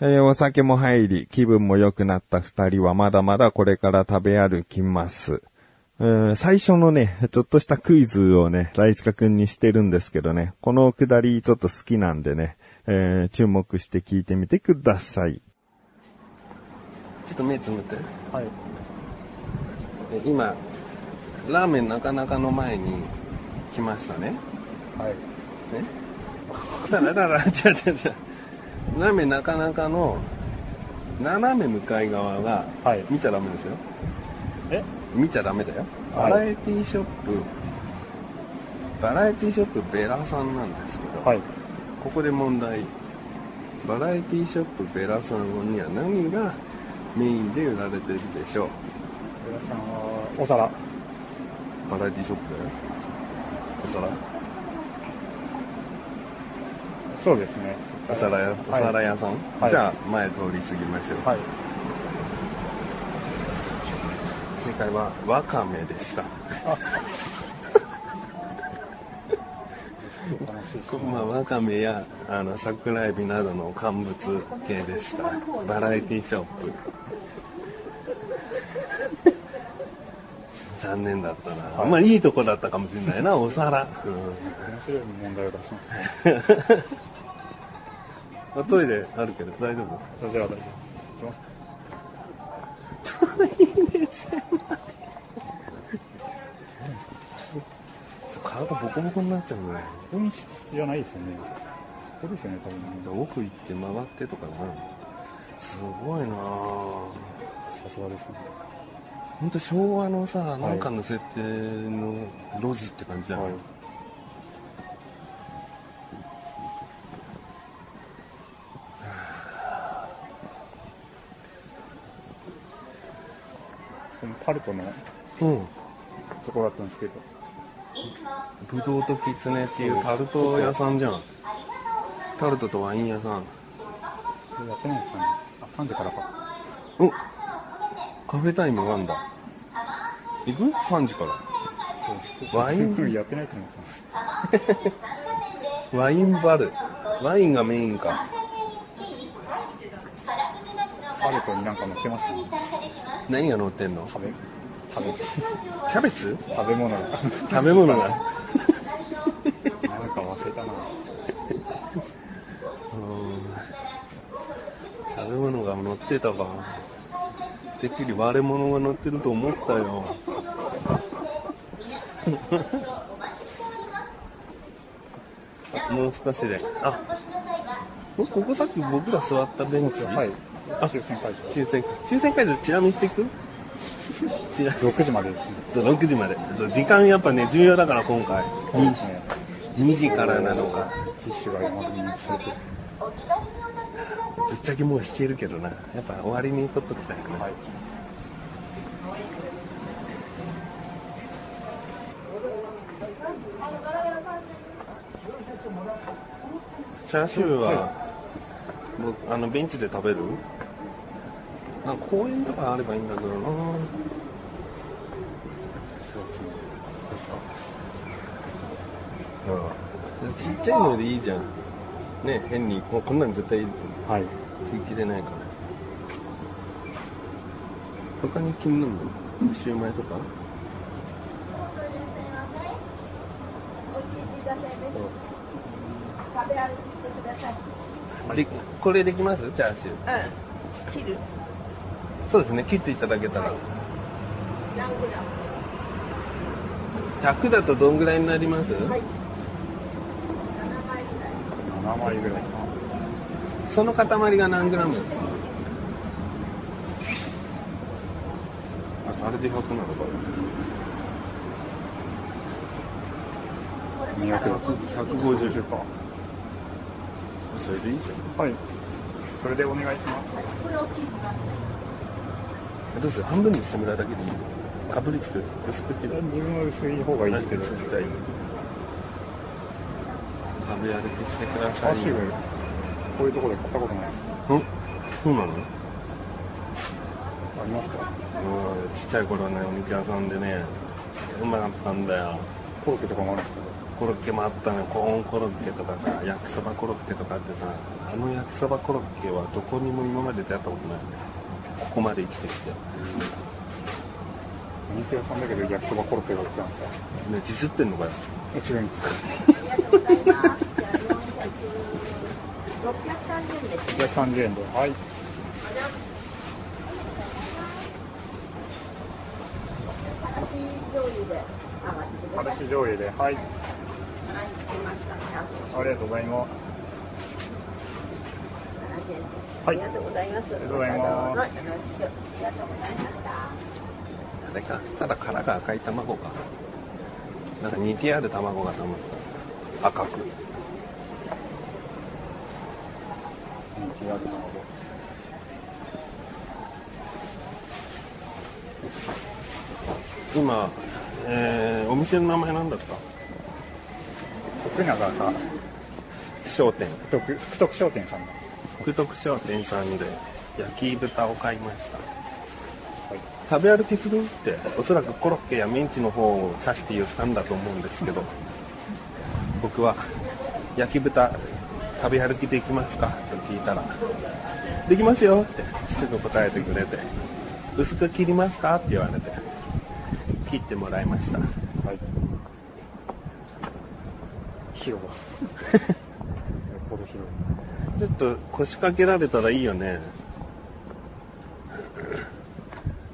えーお酒も入り、気分も良くなった二人はまだまだこれから食べ歩きます。えー最初のね、ちょっとしたクイズをね、ライスカ君にしてるんですけどね、このくだりちょっと好きなんでね、えー注目して聞いてみてください。ちょっと目つむって。はい。え今、ラーメンなかなかの前に来ましたね。はい。ね。だから、だから、違う違う違う。ラーメンなかなかの斜め向かい側が、はい見ちゃダメですよ。え？見ちゃダメだよ。はいバラエティショップ、バラエティショップベラさんなんですけど、はい。ここで問題。バラエティショップベラさんには何がメインで売られてるでしょう？皆さんは、お皿。バラエティショップだよ。お皿そうですね。お皿屋、おはい皿屋さん、はいじゃあ前通り過ぎましょう。はい。正解はわかめでした。まあ、わかめやあの桜エビなどの乾物系でした。バラエティショップ。残念だったな。まあいいとこだったかもしれないな、お皿。うん面白い問題を出しますね。あトイレあるけど大丈夫？そちらは大丈夫。いきます。体ボコボコになっちゃうね。本質じゃないですよね。ここですよね、多分。奥行って回ってとかな。すごいなぁ。さすがですね。本当昭和のさ、いなんかの設定の路地って感じじゃない、はいこのタルトのうん。とこだったんですけど、ぶどうときつねっていうタルト屋さんじゃん。タルトとワイン屋さん。これやってないんですかね。あ、3時からか。おカフェタイムがあんだ。行く ?3 時から。そうです。ワイン？やってないと思ってます。ワインバル。ワインがメインか。タルトになんか乗ってましたね。何が乗ってんの？食べ、食べ、キャベツ食べ物が。食べ物が。なんか忘れたな。食べ物が乗ってたか。てっきり割れ物が乗ってると思ったよ。あ もう少しで。あ、おここさっき僕ら座ったベンチ？はい。あ抽選会場。抽選抽選会場チラ見していく？チラ6時までですね。そう6時までそう時間やっぱね重要だから今回そうですね。2時からなのかティッシュが山積みにされてる。ぶっちゃけもう弾けるけどなやっぱ終わりに取っときたいな、はい。チャーシューは、僕あのベンチで食べるなんか公園とかあればいいんだけどなそうですね。ですか。うんちっちゃいのでいいじゃんね変にここんなん絶対はい。食い切れないから他に気になるのシューマイとか？食べ歩きしてください。でこれできます？チャーシューうん。切る。そうですね切っていただけたら何グラム。100だとどんぐらいになります、はい。7枚ぐらい。7枚ぐらいかその塊が何グラムですか？ああれで100なのかな。200 150か。それでいいじゃんはい。それでお願いします。これ大きいのが。えどうする？半分にしてもらうだけでいいかぶりつく？薄く切る？自分は薄い方がいいですけど。じゃあいい食べ歩きしてくだチさいャーシュー、こういうところで買ったことないです。うんそうなの？ありますか？うんちっちゃい頃ねお肉屋さんでねうまかったんだよ。コロッケとかもあるんですけど。コロッケもあったのよ。コーンコロッケとかさ焼きそばコロッケとかあってさあの焼きそばコロッケはどこにも今まで出会ったことないねここまで生きてきて。肉屋さんだけど焼きそばコロッケが売ってたんですか？ディスってんのかよ。え違うありがとうございます。じゃあ400 630円ですね。130円ではい。からし醤油ではい。はい、つけました。100ありがとうございます円です。はいありがとうござい。ます。ありがとうございます。ありがとうございました。あれかただ殻が赤い卵か。なんか煮てある卵が卵赤く。人気あるなので今、えーお店の名前なんだった？徳永か商店。福徳福徳商店さんだ福徳商店さんで焼き豚を買いました。はい。食べ歩きするっておそらくコロッケやミンチの方を指して言ったんだと思うんですけど 僕は焼き豚食べ歩きできますか？と聞いたらできますよってすぐ答えてくれて薄く切りますか？って言われて切ってもらいました。はい。広 場ちょっと腰掛けられたらいいよね。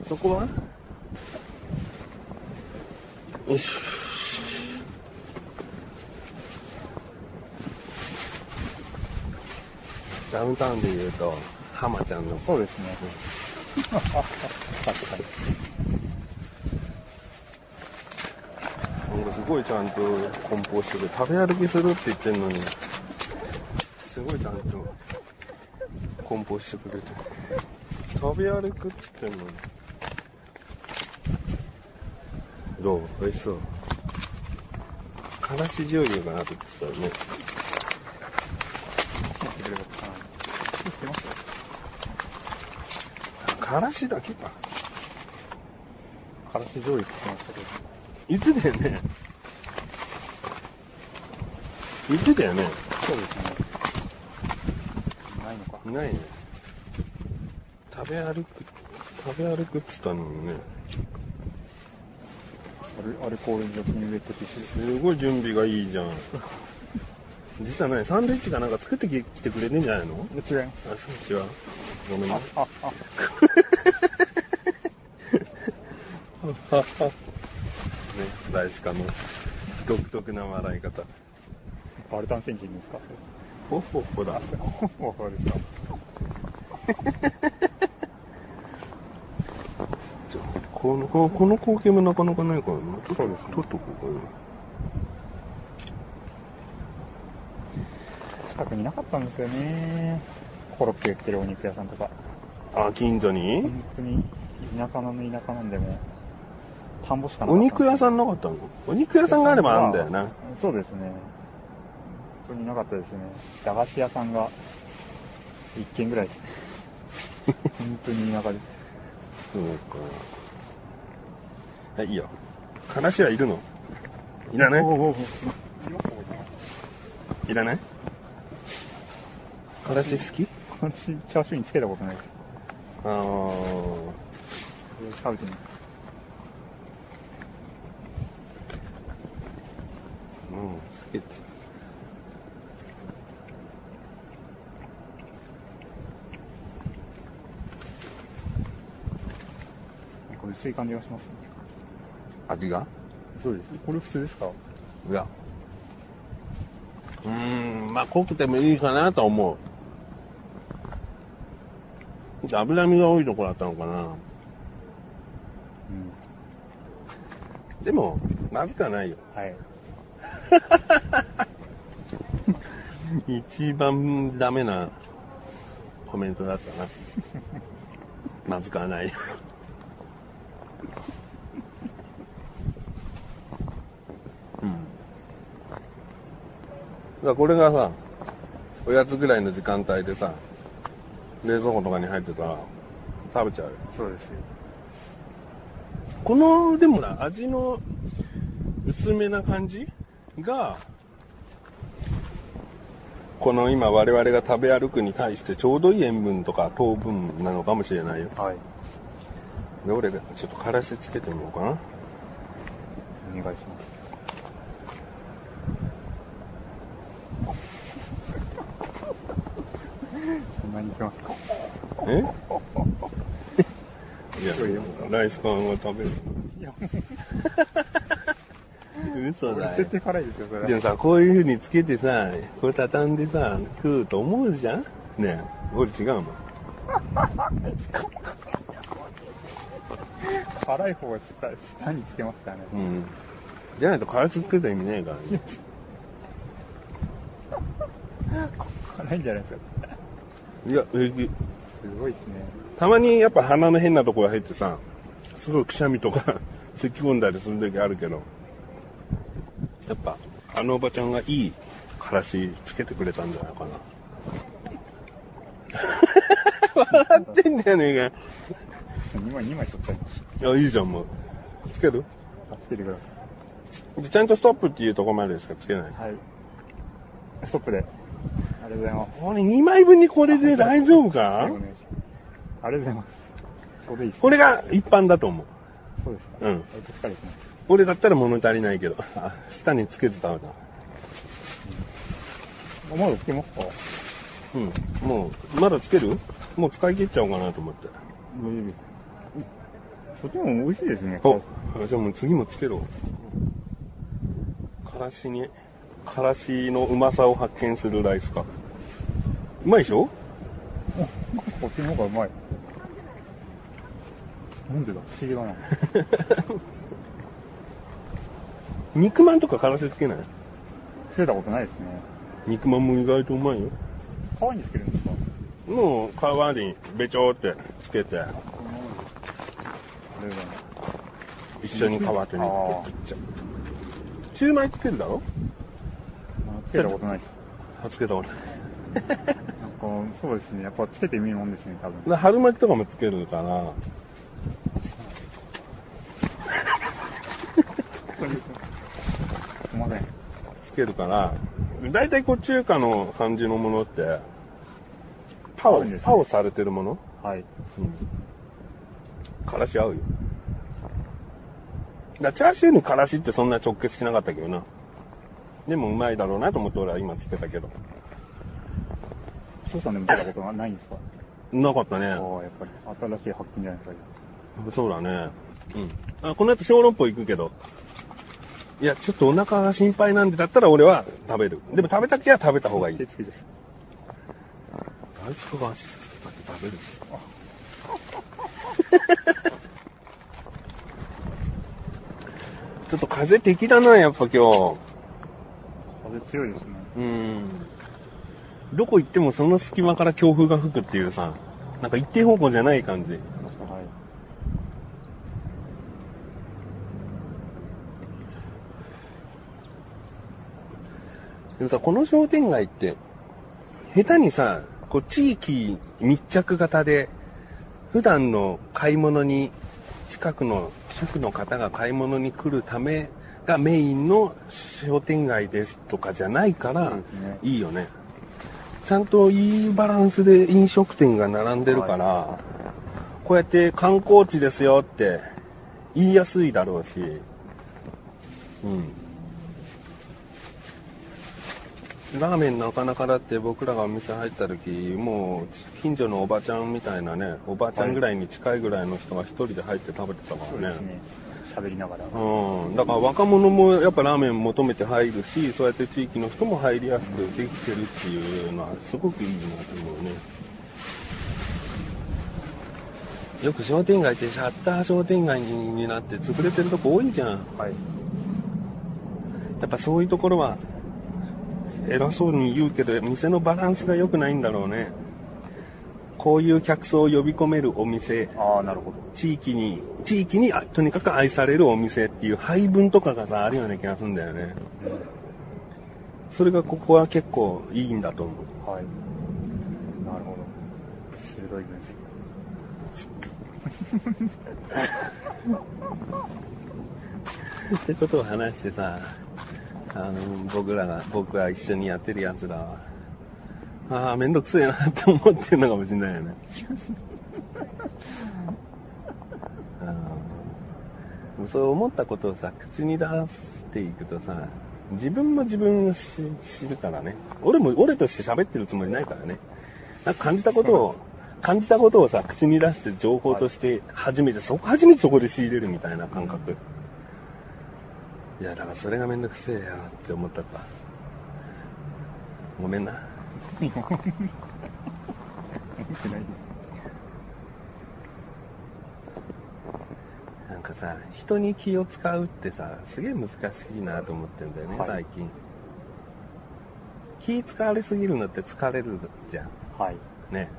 そこは？よし。ダウンタウンで言うと浜ちゃんのそうですね。確かになんかすごいちゃんと梱包してて食べ歩きするって言ってんのに。ごいちゃんと梱包してくれて食べ歩くっつってんのにどう？美味しそう。か。らし醤油があるって言ったよねからしだけかからし醤油って言ってましたけど。言ってたよね。言ってたよね。そうですね。いないね。食べ歩く食べ歩くっつったのにね。アルアルコール除菌ウェットティッシュすごい準備がいいじゃん。実はねサンドイッチかなんか作ってきてくれてんじゃないの？で違いますあそっちは？ごめんね。あああ。ね大志家の独特な笑い方。バルタン星人ですか？ほっほっほだ。わかるですか？このこのこの光景もなかなかないからな。そうです。ね撮っとこうかな近くになかったんですよね。コロッケ売ってるお肉屋さんとか。あ近所に？本当に田舎の田舎なんでもう田んぼしかなかおった肉屋さんなかったの？お肉屋さんがあればあるんだよな。そうですね。本当になかったですね。駄菓子屋さんが一軒ぐらいですね本当に田舎です。そうか。はいいいよ。からしはいるの？いらない？いらない？からし好き？このチャーシューにつけたことない。ですああ食べてみる。うん。つけてなんか薄い感じがします。ね味が？そうです。これ普通ですか？いや。うーんまあ濃くてもいいかなとは思う。脂身が多いところだったのかな。うん。でもまずくはないよ。はい。一番ダメなコメントだったな。まずくはないうんだからこれがさおやつぐらいの時間帯でさ冷蔵庫とかに入ってたら食べちゃうよそうですよこのでもな味の薄めな感じが、この今我々が食べ歩くに対してちょうどいい塩分とか糖分なのかもしれないよ。はい。で、俺がちょっとからしつけてみようかな。お願いします。そんなにいきますか？え？いや、ライスパンを食べる。いや、嘘だよでもさ、こういう風につけてさ、これ畳んでさ、食うと思うじゃん？ねえ、俺違うもん。辛い方を下下につけましたね。うん。じゃないとからしつけた意味ないからね。辛いんじゃないですか。いや、平気。すごいですね。たまにやっぱ鼻の変なとこが入ってさ、すごいくしゃみとか 咳き込んだりする時あるけど、やっぱあのおばちゃんがいいからしつけてくれたんじゃないかな。笑ってんだよねえ2枚、2枚取ったり。か。いや、いいじゃん、もう。つける？あ、つけてくださでちゃんとストップっていうところまでしかつけない。い。はい。ストップで。ありがとうございます。これ2枚分にこれで大丈夫か？はいお願いしますありがとうございます。ちょうどいいです。これが一般だと思う。そうですか。うん。割と疲れてます。俺だったら物足りないけど、あ下につけて食べた。あまだつけますか？うん。もう、まだつける？もう使い切っちゃおうかなと思って。夫です。とても美味しいですね。お、じゃあもう次もつけろ。からしに、からしのうまさを発見するライスか。うまいでしょ？こっちの方がうまい。なんでだ？不思議だな。肉まんとかからしつけない？つけたことないですね。肉まんも意外とうまいよ。皮につけるんですかもう皮にべちょーってつけて、ありが。一緒に皮と肉で食っちゃう。シューマイつけるだろ？あつけたことないです。あ、つけたことない。なんか、そうですね。やっぱつけてみるもんですね、多分。で春巻きとかもつけるから、すいません。つけるから、大体こう中華の感じのものって、パオ、ねパオされてるもの？はい。からし合うよ。だチャーシューにからしってそんな直結しなかったけどな。でもうまいだろうなと思って俺は今つってたけど。翔さんでもつけたことはないんですか？なかったねああ、。やっぱり新しい発見じゃないですか。そうだね。うん。あこの後小籠包行くけど。いや、ちょっとお腹が心配なんでだったら俺は食べる。でも食べたきは食べた方がいい。手つけちゃあいつが足つけたって食べる？ちょっと風敵だな、やっぱ今日。う。風強いですね。うん。どこ行ってもその隙間から強風が吹くっていうさ、なんか一定方向じゃない感じ。はい。でもさ、この商店街って、下手にさ、こう地域密着型で、普段の買い物に、近くの主婦の方が買い物に来るためがメインの商店街ですとかじゃないからいいよね。ちゃんといいバランスで飲食店が並んでるから、こうやって観光地ですよって言いやすいだろうし、うん。ラーメンなかなかだって僕らがお店入った時もう近所のおばちゃんみたいなねおばちゃんぐらいに近いぐらいの人が一人で入って食べてたからねそうですね。喋りながら。うん、だから若者もやっぱラーメン求めて入るしそうやって地域の人も入りやすくできてるっていうのはすごくいいなと思うねよく商店街ってシャッター商店街になって潰れてるとこ多いじゃんはい。やっぱそういうところは偉そうに言うけど店のバランスが良くないんだろうねこういう客層を呼び込めるお店ああ、なるほど。地域に地域にあとにかく愛されるお店っていう配分とかがさあるような気がするんだよねそれがここは結構いいんだと思うはい。なるほど。鋭い分析。ってことを話してさあの、僕らが、僕が一緒にやってるやつらは、ああ、めんどくせえなって思ってるのかもしれないよね。うんそう思ったことをさ、口に出していくとさ、自分も自分を知知るからね。俺も、俺として喋ってるつもりないからね。なんか感じたことを、感じたことをさ、口に出して情報として初めて、そこ、初めてそこで仕入れるみたいな感覚。いや、だからそれがめんどくせえよって思ったった。ごめんな。ないです。なんかさ、人に気を使うってさ、すげえ難しいなと思ってんだよね、はい最近。気使われすぎるのって疲れるじゃん。はい。ね。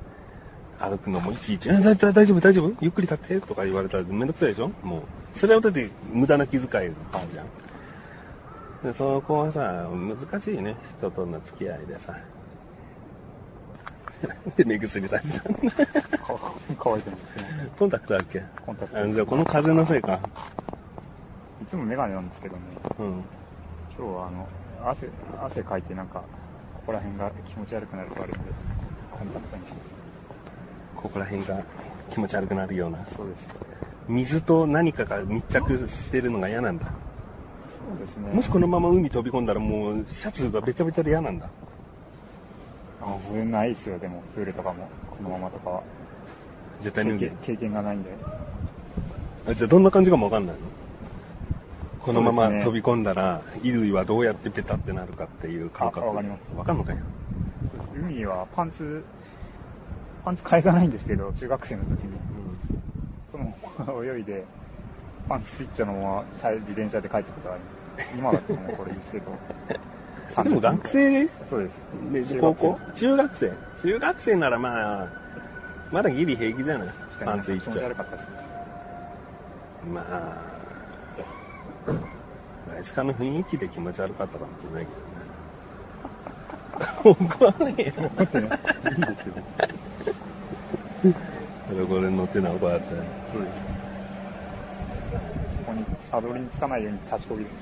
歩くのもいちいち、大丈夫大丈夫？ゆっくり立ってとか言われたらめんどくさいでしょ？もう。それはだって無駄な気遣いじゃん。でそこはさ、難しいね。人との付き合いでさ。で目薬さしてたのか 乾いてるんですね。コンタクトだっけ？コンタクトあじゃあこの風のせいか。いつもメガネなんですけどね、うん。今日はあの、汗、汗かいてなんか、ここら辺が気持ち悪くなるとあるんで、コンタクトにしまここら辺が気持ち悪くなるような。す。そうです。水と何かが密着してるのが嫌なんだ。そうですね。もしこのまま海飛び込んだらもうシャツがべちゃべちゃで嫌なんだ。あ、それないですよ、でも、プールとかも、このままとかは。絶対脱ぐ経験。がないんで。あじゃあどんな感じかもわかんないの？このまま飛び込んだら、衣類はどうやってペタってなるかっていう感覚。あわかりますわかんのかよ。海はパンツ、パンツ替えがないんですけど、中学生の時に、そのまま泳いで、パンツスイッチのまま車自転車で帰ってことがあり今だってもうこれですけど。でも学生そうです。で高校？中学生中学生？ならまあ、まだギリ平気じゃない？パンツいっちちゃ悪かったです。まあ、あいつかの雰囲気で気持ち悪かったかもしれないけどね。怒らねえよ。いいですよ。これ乗ってな、こうやって。そうです。ここにサドルにつかないように立ちこぎです。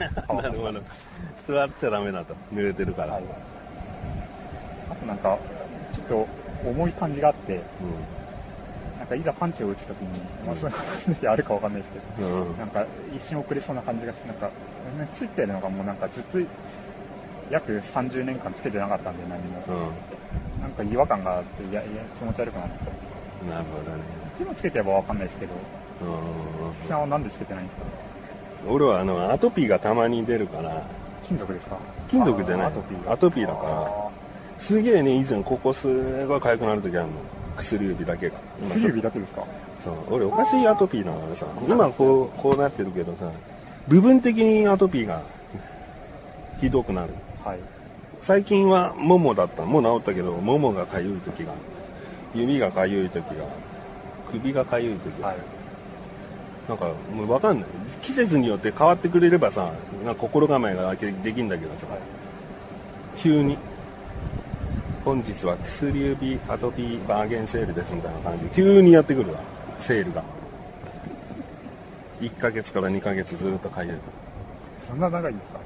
なるほど。座っちゃダメだと。濡れてるから。はい。あとなんか、ちょっと重い感じがあって、なんかいざパンチを打つときに、まあその時あるかわかんないですけど、うん。うん。なんか一瞬遅れそうな感じがして、なんか、ねついてるのがもうなんかずっと、約30年間つけてなかったんで何も。うなんか違和感があって、いや、いや、気持ち悪くなるんですよ。ん。なるほどね。いつもつけてればわかんないですけど、うん岸さんはなんでつけてないんですか？俺はあの、アトピーがたまに出るから、金属ですか？金属じゃないあアトピー。アトピーだからあすげえね、以前ここすごい痒くなる時あるの。薬指だけが。ー薬指だけですか？そう、俺おかしいアトピーだからさ、今こう、こうなってるけどさ、部分的にアトピーがひどくなる。はい。最近はももだった。もう治ったけど、ももが痒い時が、指が痒い時が、首が痒い時が、はい。なんかもうわかんない。季節によって変わってくれればさ、なんか心構えがでできんだけどさ、急に、本日は薬指アトピーバーゲンセールですみたいな感じで、急にやってくるわ、セールが。1ヶ月から2ヶ月ずっとかゆい。うん。そんな長いんですか？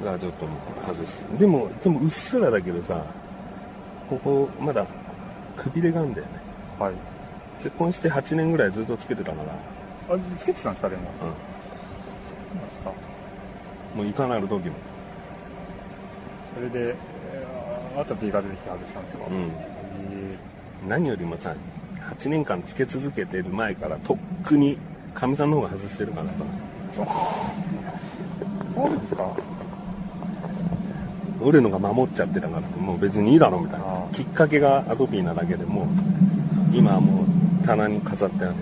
だからちょっともう外す。でも、でもうっすらだけどさ、ここまだくびれがあんだよね。はい。結婚して8年ぐらいずっとつけてたから、あ、つけてたんですか、でも。うそうなんですか。ん。もういかなる時も。それで、えーアトピーが出てきて外したんですかうん。え何よりもさ、8年間つけ続けてる前からとっくにかみさんの方が外してるからさ、ーそう。そうですか俺のが守っちゃってたから、もう別にいいだろみたいなあ。あきっかけがアトピーなだけでもう、今はもう棚に飾ってある。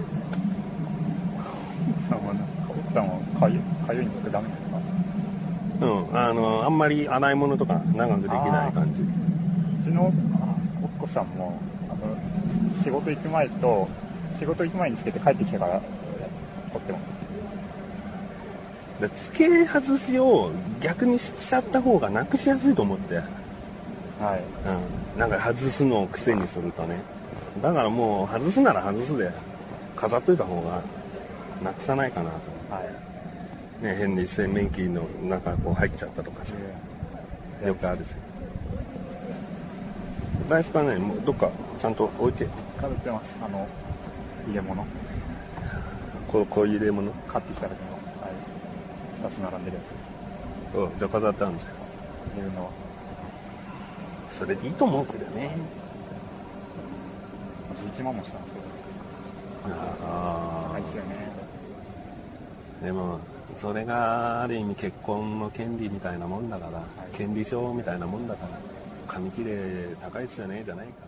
さんは奥さんはかゆかゆいんですけどダメですか？うん。あの、あんまり洗い物とか長くできない感じ。うちのあおっこさんもあの仕事行く前と仕事行く前につけて帰ってきてから撮ってますで付け外しを逆にしちゃった方がなくしやすいと思って。はいうん。なんか外すのを癖にするとね。だからもう外すなら外すで飾っといた方がなくさないかなと。はいね、変に洗面器の中こう入っちゃったとかさ、よくあるじゃん。ライスパンね、もうどっかちゃんと置いて。飾ってます。あの、入れ物。こうこういう入れ物？買ってきた時の、はい。二つ並んでるやつです。うん、じゃあ飾ってあるじゃん。自分のは。それでいいと思うけどね。11万もしたんですけど。あ高いですよね。あ。でも、それがある意味結婚の権利みたいなもんだから、い権利書みたいなもんだから、紙切れ高いっすよね、じゃないか。